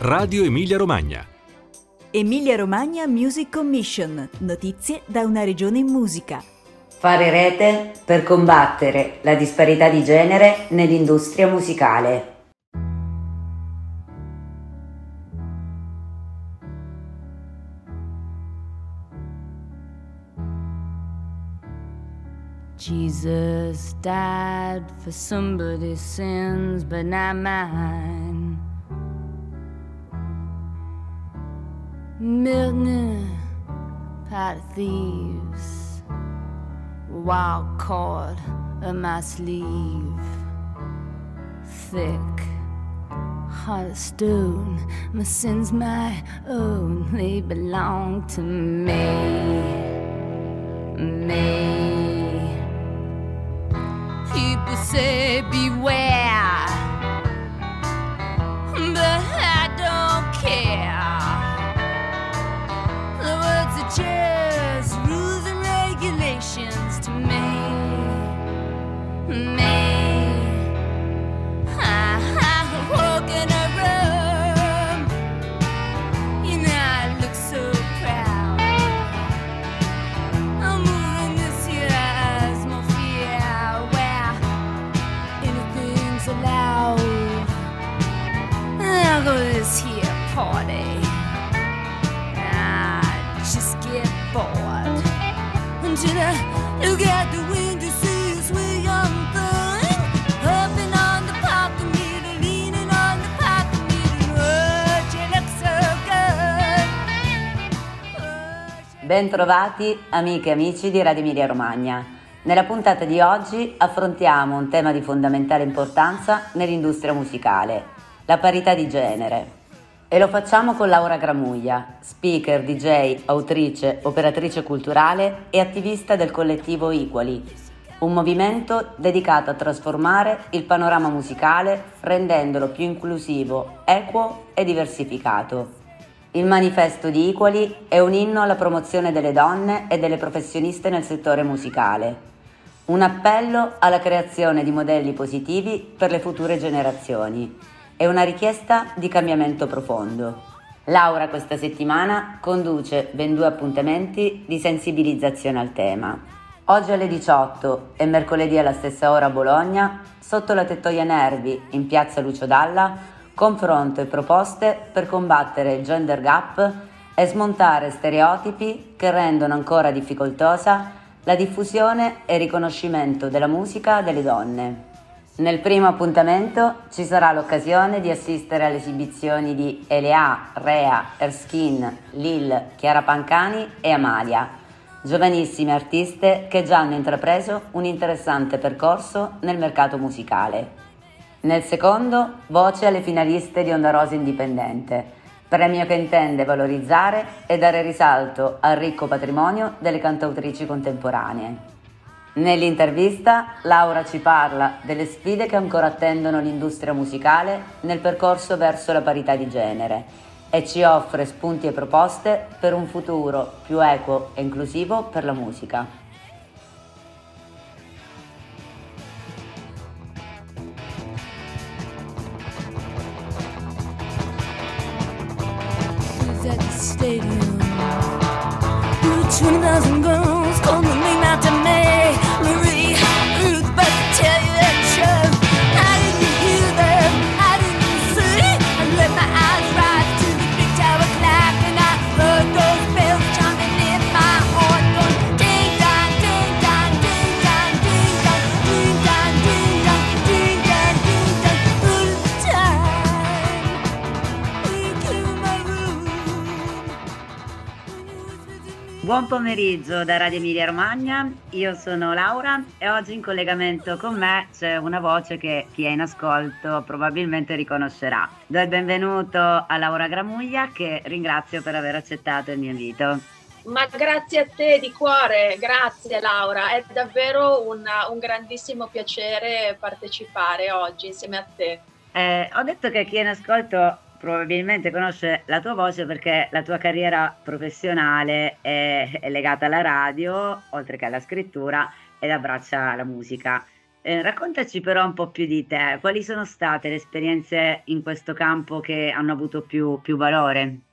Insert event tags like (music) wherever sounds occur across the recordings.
Radio Emilia Romagna. Emilia Romagna Music Commission. Notizie da una regione in musica. Fare rete per combattere la disparità di genere nell'industria musicale. Jesus died for somebody's sins, but not mine. Milton, pot of thieves, wild cord of my sleeve, thick, heart of stone. My sins, my own, they belong to me, me. People say beware, Bentrovati amiche e amici di Radio Emilia Romagna. Nella puntata di oggi affrontiamo un tema di fondamentale importanza nell'industria musicale, la parità di genere. E lo facciamo con Laura Gramuglia, speaker, DJ, autrice, operatrice culturale e attivista del collettivo Equally, un movimento dedicato a trasformare il panorama musicale rendendolo più inclusivo, equo e diversificato. Il manifesto di Equally è un inno alla promozione delle donne e delle professioniste nel settore musicale, un appello alla creazione di modelli positivi per le future generazioni e una richiesta di cambiamento profondo. Laura questa settimana conduce ben due appuntamenti di sensibilizzazione al tema. Oggi alle 18 e mercoledì alla stessa ora a Bologna, sotto la tettoia Nervi in piazza Lucio Dalla, confronto e proposte per combattere il gender gap e smontare stereotipi che rendono ancora difficoltosa la diffusione e riconoscimento della musica delle donne. Nel primo appuntamento ci sarà l'occasione di assistere alle esibizioni di Elea, Rea, Erskine, Lil, Chiara Pancani e Amalia, giovanissime artiste che già hanno intrapreso un interessante percorso nel mercato musicale. Nel secondo, voce alle finaliste di Onda Rosa Indipendente, premio che intende valorizzare e dare risalto al ricco patrimonio delle cantautrici contemporanee. Nell'intervista Laura ci parla delle sfide che ancora attendono l'industria musicale nel percorso verso la parità di genere e ci offre spunti e proposte per un futuro più equo e inclusivo per la musica. stadium. Twenty thousand girls pomeriggio da Radio Emilia Romagna, io sono Laura e oggi in collegamento con me c'è una voce che chi è in ascolto probabilmente riconoscerà. Do il benvenuto a Laura Gramuglia che ringrazio per aver accettato il mio invito. Ma grazie a te di cuore, grazie Laura, è davvero un, un grandissimo piacere partecipare oggi insieme a te. Eh, ho detto che chi è in ascolto probabilmente conosce la tua voce perché la tua carriera professionale è, è legata alla radio, oltre che alla scrittura, ed abbraccia la musica. Eh, raccontaci però un po' più di te, quali sono state le esperienze in questo campo che hanno avuto più, più valore?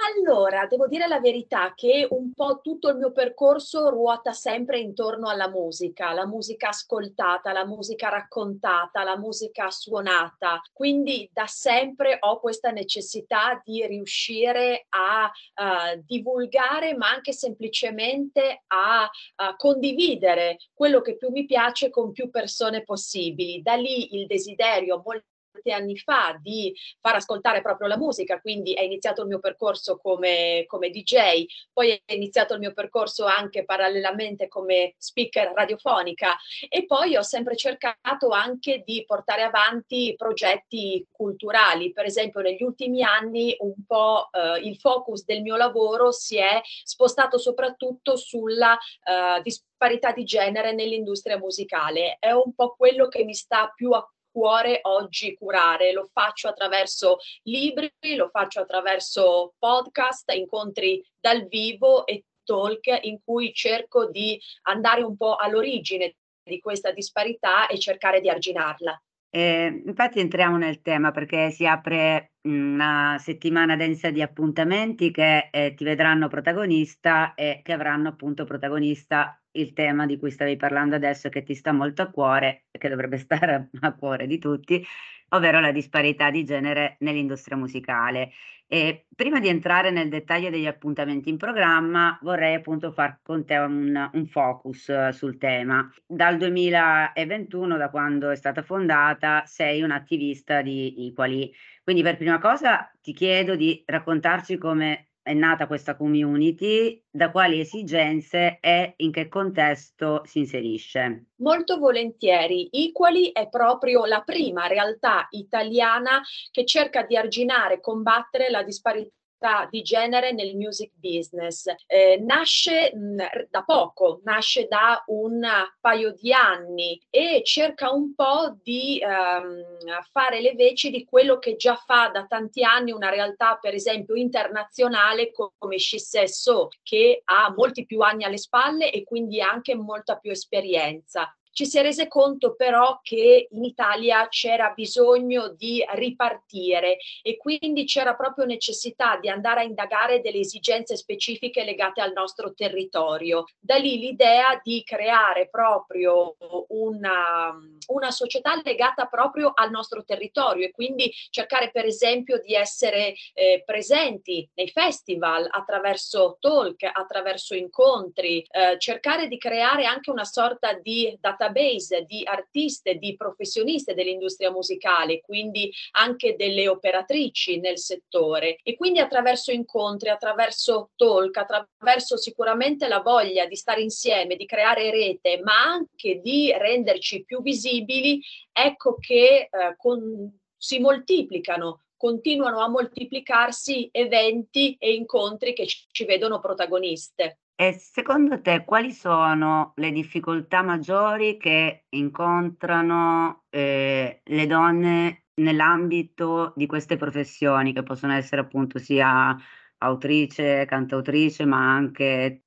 Allora, devo dire la verità che un po' tutto il mio percorso ruota sempre intorno alla musica, la musica ascoltata, la musica raccontata, la musica suonata. Quindi da sempre ho questa necessità di riuscire a uh, divulgare, ma anche semplicemente a, a condividere quello che più mi piace con più persone possibili. Da lì il desiderio molto anni fa di far ascoltare proprio la musica, quindi è iniziato il mio percorso come, come DJ, poi è iniziato il mio percorso anche parallelamente come speaker radiofonica e poi ho sempre cercato anche di portare avanti progetti culturali. Per esempio negli ultimi anni un po' eh, il focus del mio lavoro si è spostato soprattutto sulla eh, disparità di genere nell'industria musicale. È un po' quello che mi sta più a cuore oggi curare. Lo faccio attraverso libri, lo faccio attraverso podcast, incontri dal vivo e talk in cui cerco di andare un po' all'origine di questa disparità e cercare di arginarla. Eh, infatti entriamo nel tema perché si apre una settimana densa di appuntamenti che eh, ti vedranno protagonista e che avranno appunto protagonista il tema di cui stavi parlando adesso che ti sta molto a cuore e che dovrebbe (laughs) stare a cuore di tutti, ovvero la disparità di genere nell'industria musicale. E prima di entrare nel dettaglio degli appuntamenti in programma, vorrei appunto far con te un, un focus uh, sul tema. Dal 2021, da quando è stata fondata, sei un attivista di Equally. Quindi per prima cosa ti chiedo di raccontarci come è nata questa community, da quali esigenze e in che contesto si inserisce? Molto volentieri. Equally è proprio la prima realtà italiana che cerca di arginare e combattere la disparità di genere nel music business. Eh, nasce mh, da poco, nasce da un paio di anni e cerca un po' di ehm, fare le veci di quello che già fa da tanti anni una realtà, per esempio, internazionale come Scissesso, che ha molti più anni alle spalle e quindi anche molta più esperienza ci si è rese conto però che in Italia c'era bisogno di ripartire e quindi c'era proprio necessità di andare a indagare delle esigenze specifiche legate al nostro territorio. Da lì l'idea di creare proprio una, una società legata proprio al nostro territorio e quindi cercare per esempio di essere eh, presenti nei festival attraverso talk, attraverso incontri, eh, cercare di creare anche una sorta di database database di artiste, di professioniste dell'industria musicale, quindi anche delle operatrici nel settore e quindi attraverso incontri, attraverso talk, attraverso sicuramente la voglia di stare insieme, di creare rete, ma anche di renderci più visibili, ecco che eh, con, si moltiplicano continuano a moltiplicarsi eventi e incontri che ci vedono protagoniste. E secondo te quali sono le difficoltà maggiori che incontrano eh, le donne nell'ambito di queste professioni, che possono essere appunto sia autrice, cantautrice, ma anche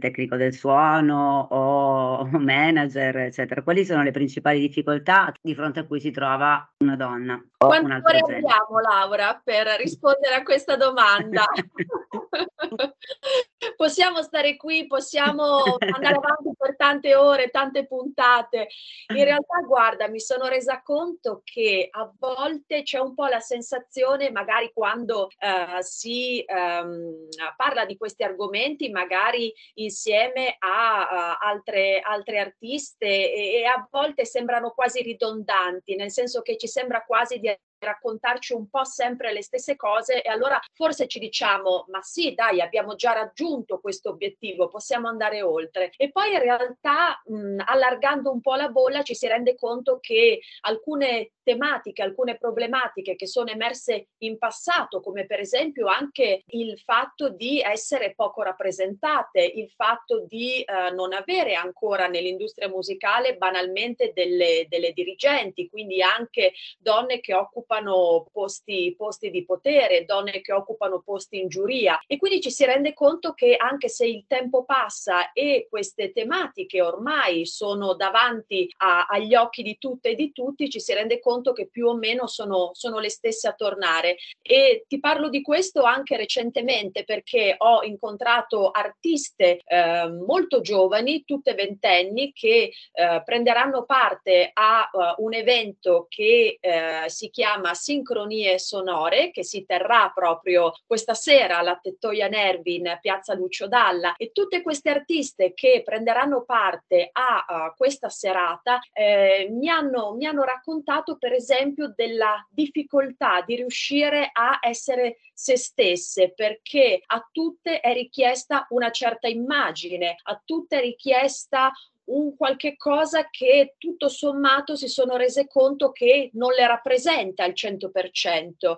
tecnico del suono o (laughs) manager, eccetera. Quali sono le principali difficoltà di fronte a cui si trova una donna? Quante ore abbiamo, Laura, per rispondere a questa domanda? (laughs) (laughs) possiamo stare qui, possiamo andare (laughs) avanti per tante ore, tante puntate. In realtà, guarda, mi sono resa conto che a volte c'è un po' la sensazione, magari quando uh, si um, parla di questi argomenti, magari insieme a uh, altre, altre artiste, e, e a volte sembrano quasi ridondanti, nel senso che ci sembra quasi di raccontarci un po' sempre le stesse cose e allora forse ci diciamo ma sì dai abbiamo già raggiunto questo obiettivo possiamo andare oltre. E poi in realtà mh, allargando un po' la bolla ci si rende conto che alcune tematiche alcune problematiche che sono emerse in passato come per esempio anche il fatto di essere poco rappresentate il fatto di eh, non avere ancora nell'industria musicale banalmente delle, delle dirigenti quindi anche donne che occupano occupano posti, posti di potere, donne che occupano posti in giuria e quindi ci si rende conto che anche se il tempo passa e queste tematiche ormai sono davanti a, agli occhi di tutte e di tutti, ci si rende conto che più o meno sono, sono le stesse a tornare. E ti parlo di questo anche recentemente perché ho incontrato artiste eh, molto giovani, tutte ventenni, che eh, prenderanno parte a uh, un evento che eh, si chiama Sincronie Sonore, che si terrà proprio questa sera alla Tettoia Nervi in piazza Lucio Dalla e tutte queste artiste che prenderanno parte a, a questa serata eh, mi, hanno, mi hanno raccontato per esempio della difficoltà di riuscire a essere se stesse perché a tutte è richiesta una certa immagine, a tutte è richiesta un qualche cosa che tutto sommato si sono rese conto che non le rappresenta al 100%.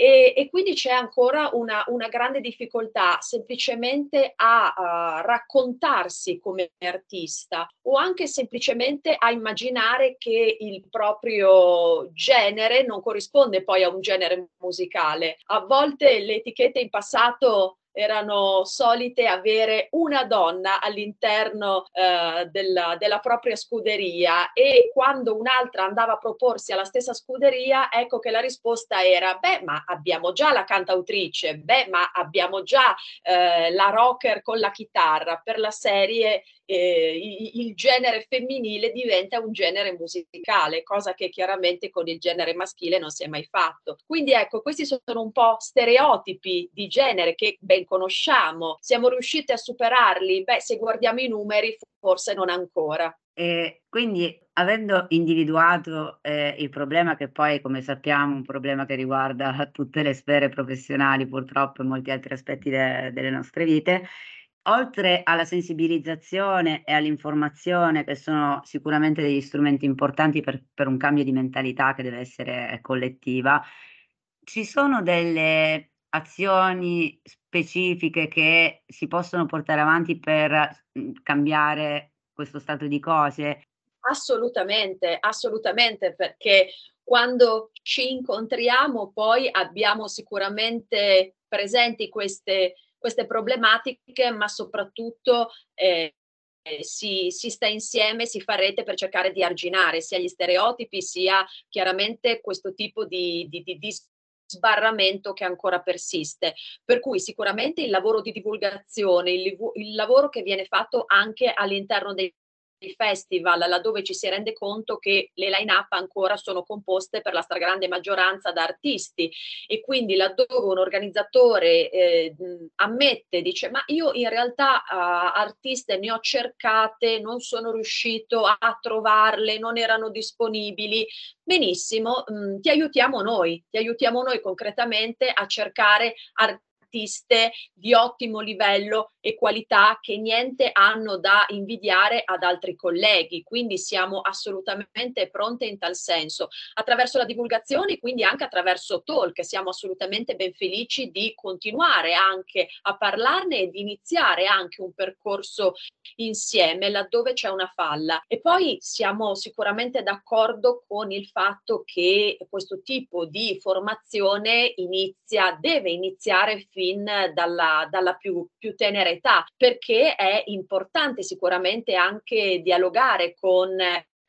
E, e, quindi c'è ancora una, una grande difficoltà semplicemente a, a, raccontarsi come artista o anche semplicemente a immaginare che il proprio genere non corrisponde poi a un genere musicale. A volte le etichette in passato erano solite avere una donna all'interno eh, della, della, propria scuderia e quando un'altra andava a proporsi alla stessa scuderia, ecco che la risposta era, beh, ma abbiamo già la cantautrice, beh, ma abbiamo già eh, la rocker con la chitarra per la serie eh, il genere femminile diventa un genere musicale, cosa che chiaramente con il genere maschile non si è mai fatto. Quindi ecco, questi sono un po' stereotipi di genere che ben conosciamo. Siamo riusciti a superarli? Beh, se guardiamo i numeri, forse non ancora. E quindi avendo individuato eh, il problema che poi, come sappiamo, è un problema che riguarda tutte le sfere professionali, purtroppo e molti altri aspetti de- delle nostre vite, oltre alla sensibilizzazione e all'informazione, che sono sicuramente degli strumenti importanti per, per un cambio di mentalità che deve essere collettiva, ci sono delle azioni specifiche che si possono portare avanti per mhmm, cambiare questo stato di cose? Assolutamente, assolutamente, perché quando ci incontriamo poi abbiamo sicuramente presenti queste queste problematiche, ma soprattutto eh, si, si, sta insieme, si fa rete per cercare di arginare sia gli stereotipi, sia chiaramente questo tipo di, di, di, di sbarramento che ancora persiste. Per cui sicuramente il lavoro di divulgazione, il, il lavoro che viene fatto anche all'interno dei il festival laddove ci si rende conto che le line-up ancora sono composte per la stragrande maggioranza da artisti. E quindi laddove un organizzatore eh, ammette, dice ma io in realtà uh, artiste ne ho cercate, non sono riuscito a, a trovarle, non erano disponibili, benissimo, mh, ti aiutiamo noi, ti aiutiamo noi concretamente a cercare artisti artiste di ottimo livello e qualità che niente hanno da invidiare ad altri colleghi, quindi siamo assolutamente pronte in tal senso. Attraverso la divulgazione, quindi anche attraverso talk, siamo assolutamente ben felici di continuare anche a parlarne e di iniziare anche un percorso insieme laddove c'è una falla. E poi siamo sicuramente d'accordo con il fatto che questo tipo di formazione inizia, deve iniziare fin dalla, dalla più, più tenera età, perché è importante sicuramente anche dialogare con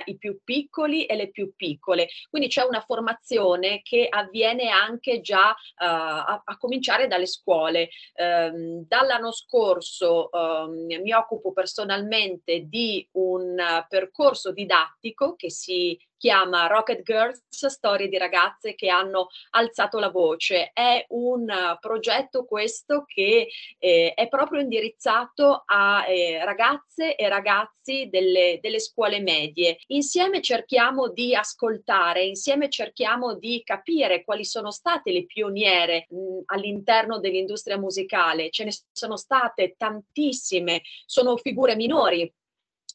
i più piccoli e le più piccole. Quindi c'è una formazione che avviene anche già uh, a, a, cominciare dalle scuole. Um, dall'anno scorso um, mi occupo personalmente di un percorso didattico che si chiama Rocket Girls, storie di ragazze che hanno alzato la voce. È un progetto questo che eh, è proprio indirizzato a eh, ragazze e ragazzi delle, delle scuole medie. Insieme cerchiamo di ascoltare, insieme cerchiamo di capire quali sono state le pioniere mh, all'interno dell'industria musicale. Ce ne sono state tantissime, sono figure minori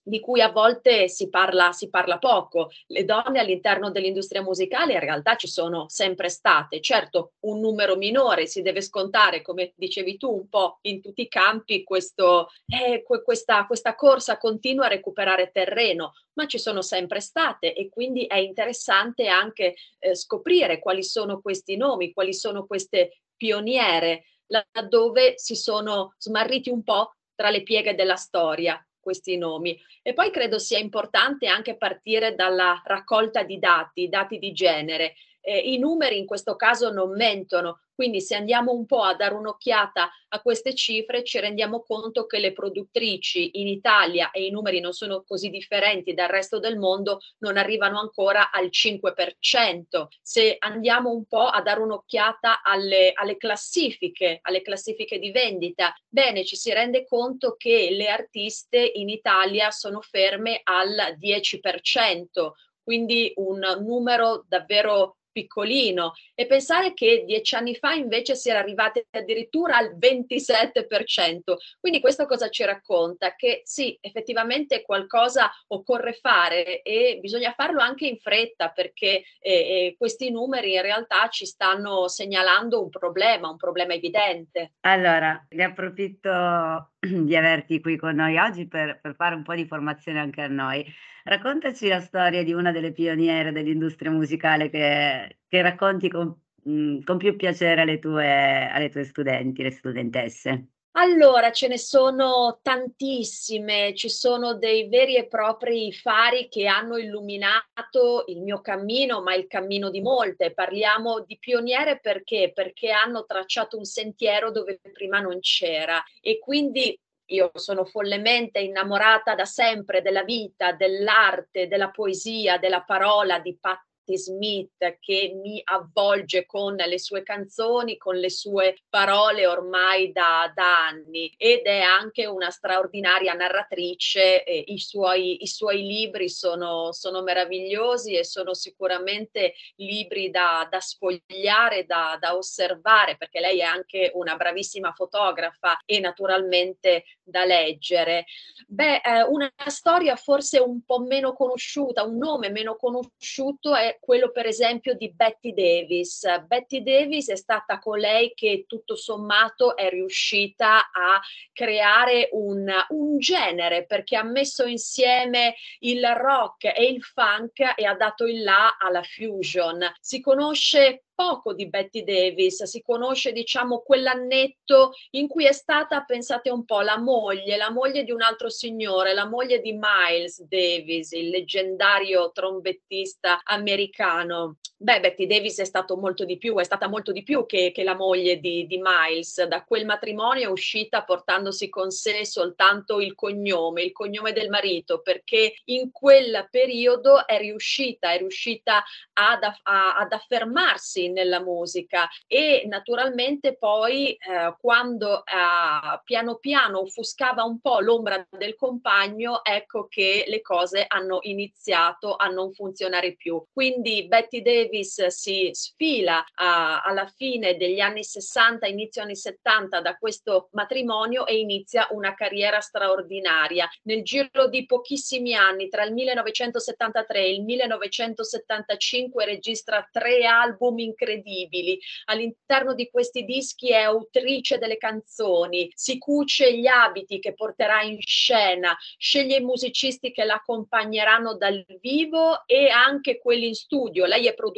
di cui a volte si parla, si parla poco. Le donne all'interno dell'industria musicale in realtà ci sono sempre state, certo un numero minore, si deve scontare, come dicevi tu, un po' in tutti i campi questo, eh, questa, questa corsa continua a recuperare terreno, ma ci sono sempre state e quindi è interessante anche eh, scoprire quali sono questi nomi, quali sono queste pioniere, laddove si sono smarriti un po' tra le pieghe della storia questi nomi. E poi credo sia importante anche partire dalla raccolta di dati, dati di genere. Eh, I numeri in questo caso non mentono, quindi se andiamo un po' a dare un'occhiata a queste cifre ci rendiamo conto che le produttrici in Italia, e i numeri non sono così differenti dal resto del mondo, non arrivano ancora al 5%. Se andiamo un po' a dare un'occhiata alle, alle classifiche, alle classifiche di vendita, bene, ci si rende conto che le artiste in Italia sono ferme al 10%, quindi un numero davvero piccolino e pensare che dieci anni fa invece si era arrivati addirittura al 27%. Quindi questo cosa ci racconta? Che sì, effettivamente qualcosa occorre fare e bisogna farlo anche in fretta perché eh, eh, questi numeri in realtà ci stanno segnalando un problema, un problema evidente. Allora, ne approfitto di averti qui con noi oggi per, per fare un po' di formazione anche a noi. Raccontaci la storia di una delle pioniere dell'industria musicale che, che racconti con, con, più piacere alle tue, alle tue studenti, le studentesse. Allora, ce ne sono tantissime, ci sono dei veri e propri fari che hanno illuminato il mio cammino, ma il cammino di molte. Parliamo di pioniere perché? Perché hanno tracciato un sentiero dove prima non c'era e quindi io sono follemente innamorata da sempre della vita, dell'arte, della poesia, della parola di Pat Patti Smith che mi avvolge con le sue canzoni, con le sue parole ormai da, da anni ed è anche una straordinaria narratrice. Eh, i, suoi, I suoi libri sono, sono meravigliosi e sono sicuramente libri da, da sfogliare, da, da osservare, perché lei è anche una bravissima fotografa e naturalmente da leggere. Beh, eh, una storia forse un po' meno conosciuta, un nome meno conosciuto è quello per esempio di Betty Davis. Betty Davis è stata colei che tutto sommato è riuscita a creare un, un genere perché ha messo insieme il rock e il funk e ha dato il là alla fusion. Si conosce poco di Betty Davis, si conosce diciamo quell'annetto in cui è stata, pensate un po', la moglie, la moglie di un altro signore, la moglie di Miles Davis, il leggendario trombettista americano. Beh, Betty Davis è stato molto di più, è stata molto di più che, che la moglie di, di Miles. Da quel matrimonio è uscita portandosi con sé soltanto il cognome, il cognome del marito, perché in quel periodo è riuscita, è riuscita ad, a, ad affermarsi nella musica e naturalmente poi eh, quando eh, piano piano offuscava un po' l'ombra del compagno, ecco che le cose hanno iniziato a non funzionare più. Quindi Betty Davis si sfila a, alla fine degli anni 60, inizio anni 70 da questo matrimonio e inizia una carriera straordinaria. Nel giro di pochissimi anni, tra il 1973 e il 1975, registra tre album in incredibili. All'interno di questi dischi è autrice delle canzoni, si cuce gli abiti che porterà in scena, sceglie i musicisti che la accompagneranno dal vivo e anche quelli in studio. Lei è produttrice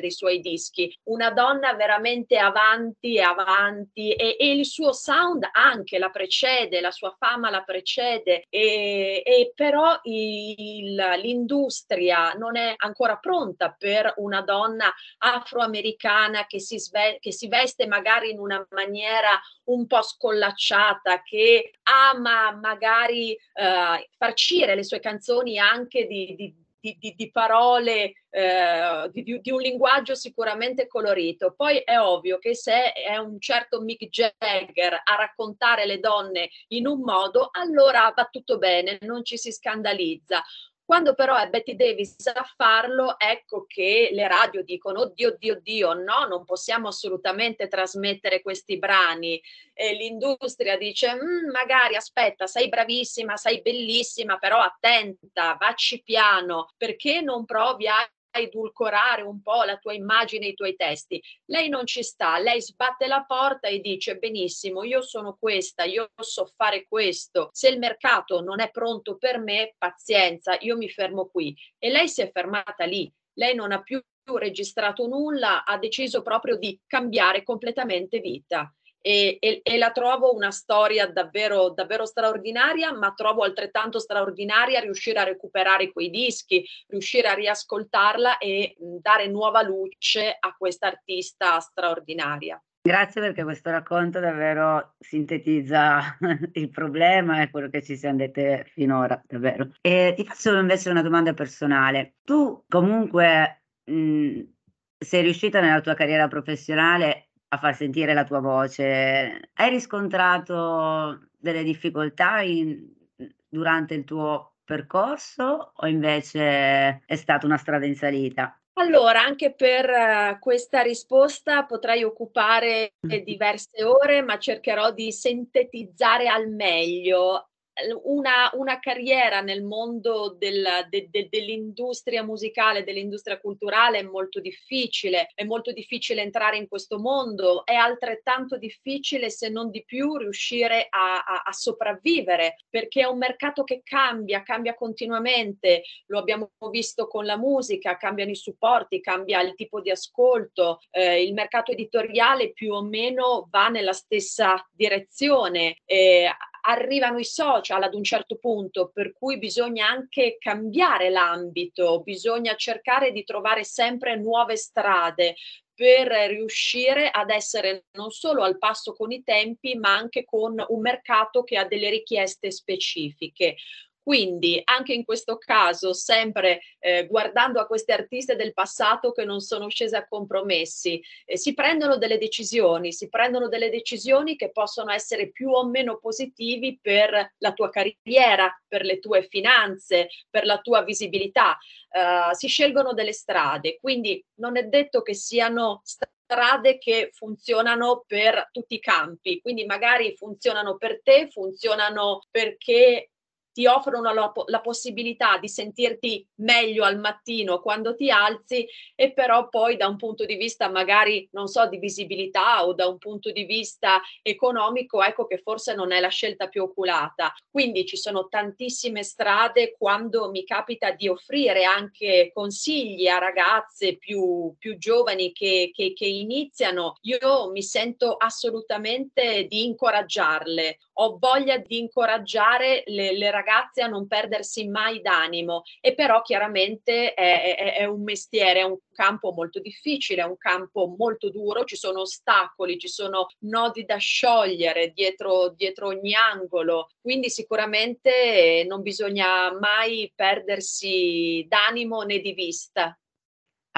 dei suoi dischi, una donna veramente avanti e avanti e, e il suo sound anche la precede, la sua fama la precede e, e però il, l'industria non è ancora pronta per una donna afroamericana americana che si, sve- che si veste magari in una maniera un po' scollacciata, che ama magari eh, farcire le sue canzoni anche di, di di, di, di, parole, eh, di, di, un linguaggio sicuramente colorito. Poi è ovvio che se è un certo Mick Jagger a raccontare le donne in un modo, allora va tutto bene, non ci si scandalizza Quando però è Betty Davis a farlo, ecco che le radio dicono, oddio, oddio, oddio, no, non possiamo assolutamente trasmettere questi brani. E l'industria dice, mm, magari aspetta, sei bravissima, sei bellissima, però attenta, vacci piano, perché non provi a edulcorare un po' la tua immagine, i tuoi testi. Lei non ci sta, lei sbatte la porta e dice benissimo, io sono questa, io so fare questo. Se il mercato non è pronto per me, pazienza, io mi fermo qui. E lei si è fermata lì. Lei non ha più registrato nulla, ha deciso proprio di cambiare completamente vita e, e, e, la trovo una storia davvero, davvero straordinaria, ma trovo altrettanto straordinaria riuscire a recuperare quei dischi, riuscire a riascoltarla e dare nuova luce a questa artista straordinaria. Grazie perché questo racconto davvero sintetizza (laughs) il problema e quello che ci siamo dette finora, davvero. E ti faccio invece una domanda personale. Tu comunque mh, sei riuscita nella tua carriera professionale a far sentire la tua voce. Hai riscontrato delle difficoltà in, durante il tuo percorso o invece è stata una strada in salita? Allora, anche per uh, questa risposta potrei occupare diverse ore, ma cercherò di sintetizzare al meglio una, una, carriera nel mondo del, de, de, dell'industria musicale, dell'industria culturale è molto difficile, è molto difficile entrare in questo mondo, è altrettanto difficile se non di più riuscire a, a, a sopravvivere perché è un mercato che cambia, cambia continuamente, lo abbiamo visto con la musica, cambiano i supporti, cambia il tipo di ascolto, eh, il mercato editoriale più o meno va nella stessa direzione. Eh, arrivano i social ad un certo punto, per cui bisogna anche cambiare l'ambito, bisogna cercare di trovare sempre nuove strade per riuscire ad essere non solo al passo con i tempi, ma anche con un mercato che ha delle richieste specifiche. Quindi anche in questo caso, sempre eh, guardando a queste artiste del passato che non sono scese a compromessi, eh, si prendono delle decisioni, si prendono delle decisioni che possono essere più o meno positivi per la tua carriera, per le tue finanze, per la tua visibilità. Uh, si scelgono delle strade, quindi non è detto che siano strade che funzionano per tutti i campi, quindi magari funzionano per te, funzionano perché ti offrono la, la, possibilità di sentirti meglio al mattino quando ti alzi e però poi da un punto di vista magari, non so, di visibilità o da un punto di vista economico, ecco che forse non è la scelta più oculata. Quindi ci sono tantissime strade quando mi capita di offrire anche consigli a ragazze più, più giovani che, che, che iniziano, io mi sento assolutamente di incoraggiarle. Ho voglia di incoraggiare le, le ragazze a non perdersi mai d'animo e però chiaramente è, è, è un mestiere, è un campo molto difficile, è un campo molto duro, ci sono ostacoli, ci sono nodi da sciogliere dietro, dietro ogni angolo, quindi sicuramente non bisogna mai perdersi d'animo né di vista.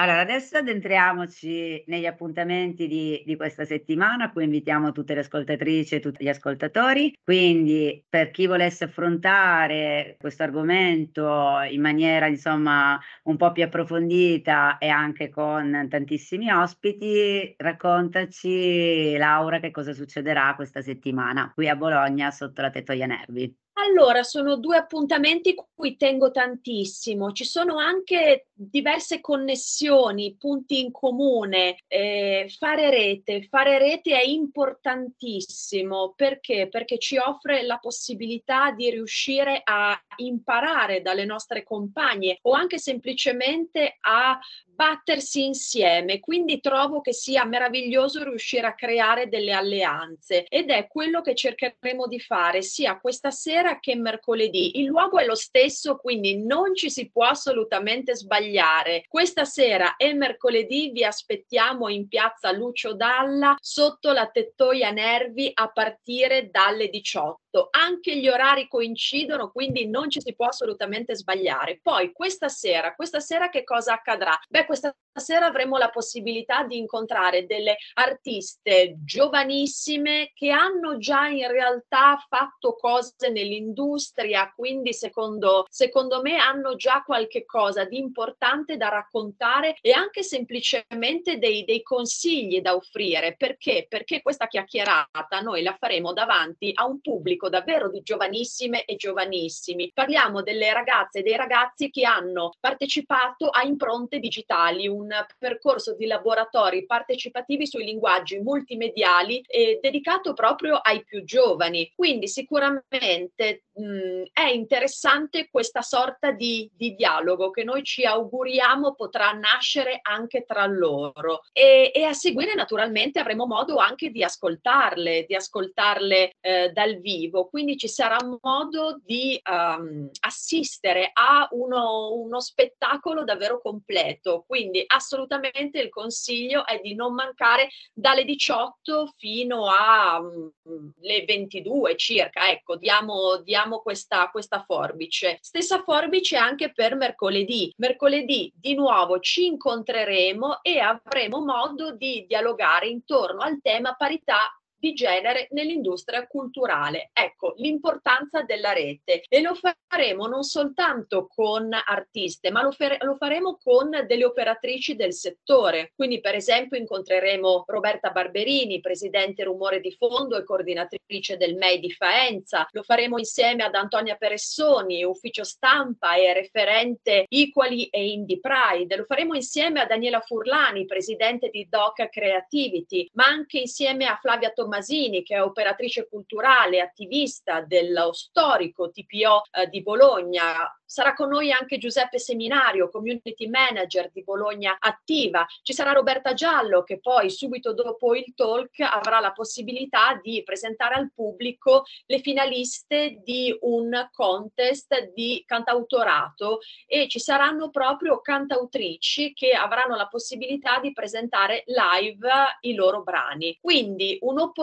Allora, adesso addentriamoci negli appuntamenti di, di, questa settimana, a cui invitiamo tutte le ascoltatrici e tutti gli ascoltatori. Quindi, per chi volesse affrontare questo argomento in maniera, insomma, un po' più approfondita e anche con tantissimi ospiti, raccontaci, Laura, che cosa succederà questa settimana qui a Bologna sotto la Tettoia Nervi. Allora, sono due appuntamenti cui tengo tantissimo. Ci sono anche diverse connessioni, punti in comune. Eh, fare rete, fare rete è importantissimo perché? Perché ci offre la possibilità di riuscire a imparare dalle nostre compagne o anche semplicemente a battersi insieme. Quindi trovo che sia meraviglioso riuscire a creare delle alleanze ed è quello che cercheremo di fare sia questa sera che mercoledì. Il luogo è lo stesso, quindi non ci si può assolutamente sbagliare. Questa sera e mercoledì vi aspettiamo in piazza Lucio Dalla sotto la tettoia Nervi a partire dalle 18 Esatto, anche gli orari coincidono, quindi non ci si può assolutamente sbagliare. Poi questa sera, questa sera che cosa accadrà? Beh, questa sera avremo la possibilità di incontrare delle artiste giovanissime che hanno già in realtà fatto cose nell'industria, quindi secondo, secondo me hanno già qualche cosa di importante da raccontare e anche semplicemente dei, dei consigli da offrire. Perché? Perché questa chiacchierata noi la faremo davanti a un pubblico davvero di giovanissime e giovanissimi. Parliamo delle ragazze e dei ragazzi che hanno partecipato a impronte digitali, un percorso di laboratori partecipativi sui linguaggi multimediali eh, dedicato proprio ai più giovani. Quindi sicuramente mh, è interessante questa sorta di, di, dialogo che noi ci auguriamo potrà nascere anche tra loro. E, e, a seguire naturalmente avremo modo anche di ascoltarle, di ascoltarle eh, dal vivo, quindi ci sarà modo di um, assistere a uno, uno spettacolo davvero completo, quindi assolutamente il consiglio è di non mancare dalle 18 fino alle um, 22 circa, ecco, diamo, diamo questa, questa forbice. Stessa forbice anche per mercoledì. Mercoledì di nuovo ci incontreremo e avremo modo di dialogare intorno al tema parità di genere nell'industria culturale. Ecco l'importanza della rete e lo faremo non soltanto con artiste, ma lo, fare, lo, faremo con delle operatrici del settore. Quindi, per esempio, incontreremo Roberta Barberini, presidente Rumore di Fondo e coordinatrice del MEI di Faenza. Lo faremo insieme ad Antonia Peressoni, ufficio stampa e referente Equally e Indie Pride. Lo faremo insieme a Daniela Furlani, presidente di DOC Creativity, ma anche insieme a Flavia Tomasini Masini, che è operatrice culturale, attivista dello storico TPO eh, di Bologna, Sarà con noi anche Giuseppe Seminario, community manager di Bologna Attiva. Ci sarà Roberta Giallo che poi subito dopo il talk avrà la possibilità di presentare al pubblico le finaliste di un contest di cantautorato e ci saranno proprio cantautrici che avranno la possibilità di presentare live i loro brani. Quindi un'opportunità,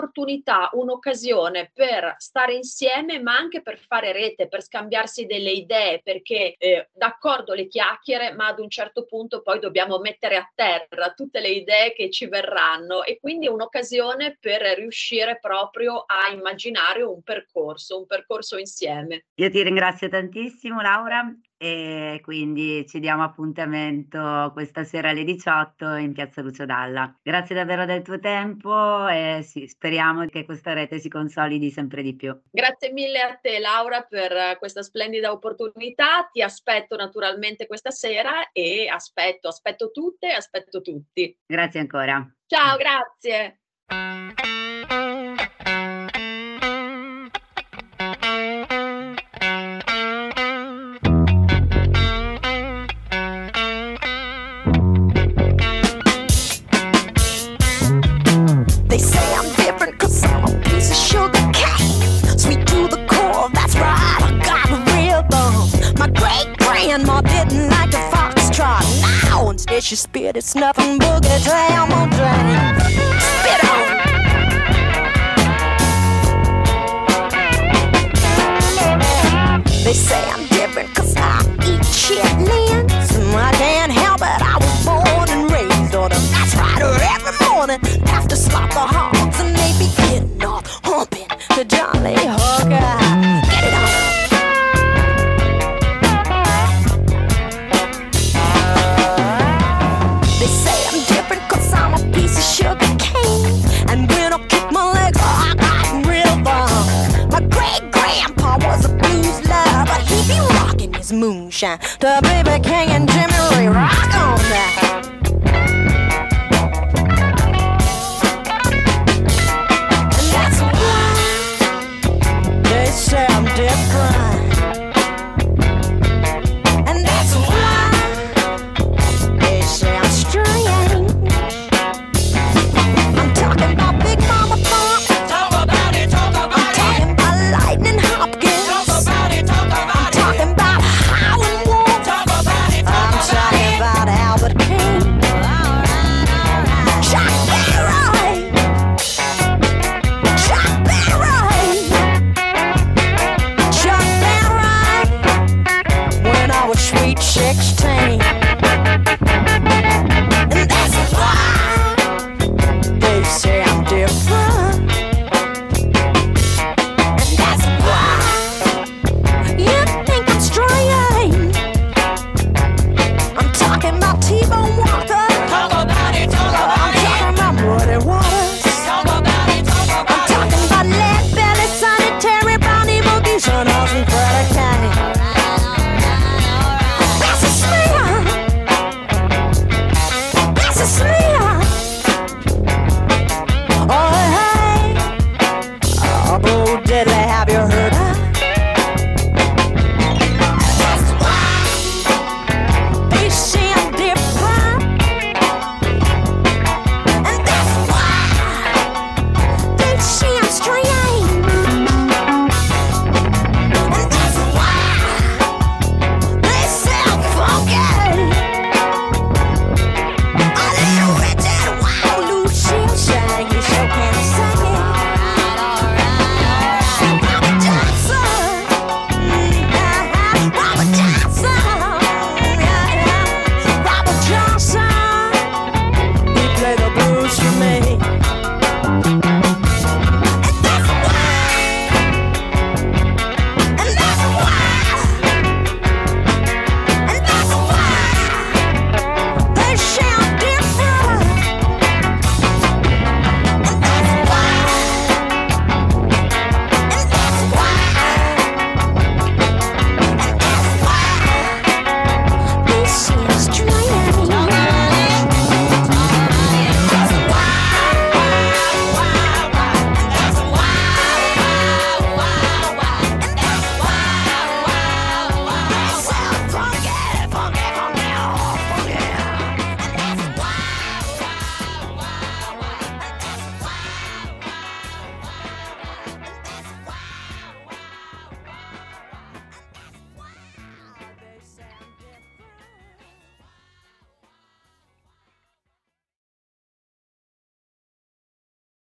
un'occasione per stare insieme ma anche per fare rete, per scambiarsi delle idee, per perché eh, d'accordo le chiacchiere, ma ad un certo punto poi dobbiamo mettere a terra tutte le idee che ci verranno e quindi è un'occasione per riuscire proprio a immaginare un percorso, un percorso insieme. Io ti ringrazio tantissimo Laura e quindi ci diamo appuntamento questa sera alle 18 in Piazza Lucio Dalla. Grazie davvero del tuo tempo e sì, speriamo che questa rete si consolidi sempre di più. Grazie mille a te Laura per questa splendida opportunità, ti aspetto naturalmente questa sera e aspetto, aspetto tutte, aspetto tutti. Grazie ancora. Ciao, grazie. She spit, it's nothing boogie jam or jam. Spit on. They say I'm different cause I eat chitlins. sunshine. The baby king and Jimmy Lee rock on that. and They say I'm different.